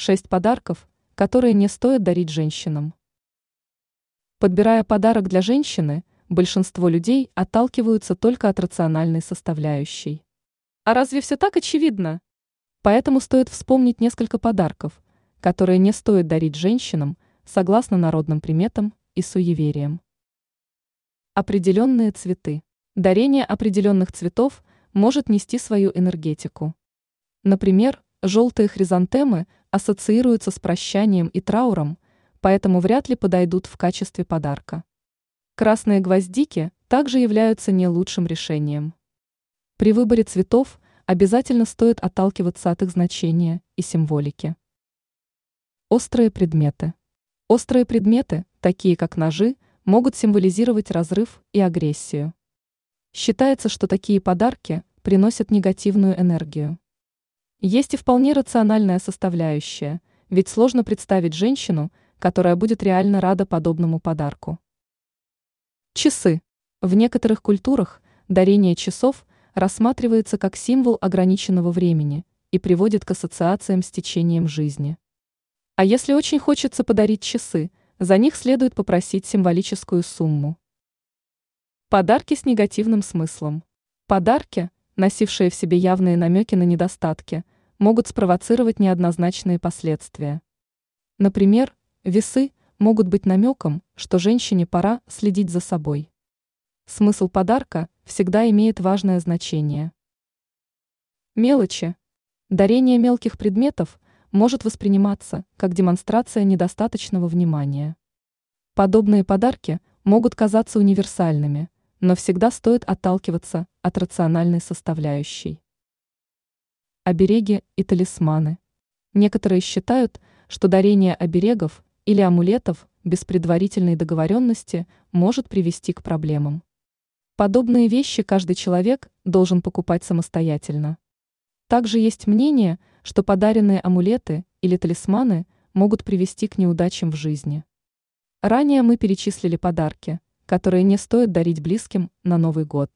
6 подарков, которые не стоит дарить женщинам. Подбирая подарок для женщины, большинство людей отталкиваются только от рациональной составляющей. А разве все так очевидно? Поэтому стоит вспомнить несколько подарков, которые не стоит дарить женщинам, согласно народным приметам и суевериям. Определенные цветы. Дарение определенных цветов может нести свою энергетику. Например, желтые хризантемы ассоциируются с прощанием и трауром, поэтому вряд ли подойдут в качестве подарка. Красные гвоздики также являются не лучшим решением. При выборе цветов обязательно стоит отталкиваться от их значения и символики. Острые предметы. Острые предметы, такие как ножи, могут символизировать разрыв и агрессию. Считается, что такие подарки приносят негативную энергию. Есть и вполне рациональная составляющая, ведь сложно представить женщину, которая будет реально рада подобному подарку. Часы. В некоторых культурах дарение часов рассматривается как символ ограниченного времени и приводит к ассоциациям с течением жизни. А если очень хочется подарить часы, за них следует попросить символическую сумму. Подарки с негативным смыслом. Подарки, носившие в себе явные намеки на недостатки, могут спровоцировать неоднозначные последствия. Например, весы могут быть намеком, что женщине пора следить за собой. Смысл подарка всегда имеет важное значение. Мелочи. Дарение мелких предметов может восприниматься как демонстрация недостаточного внимания. Подобные подарки могут казаться универсальными, но всегда стоит отталкиваться от рациональной составляющей обереги и талисманы. Некоторые считают, что дарение оберегов или амулетов без предварительной договоренности может привести к проблемам. Подобные вещи каждый человек должен покупать самостоятельно. Также есть мнение, что подаренные амулеты или талисманы могут привести к неудачам в жизни. Ранее мы перечислили подарки, которые не стоит дарить близким на Новый год.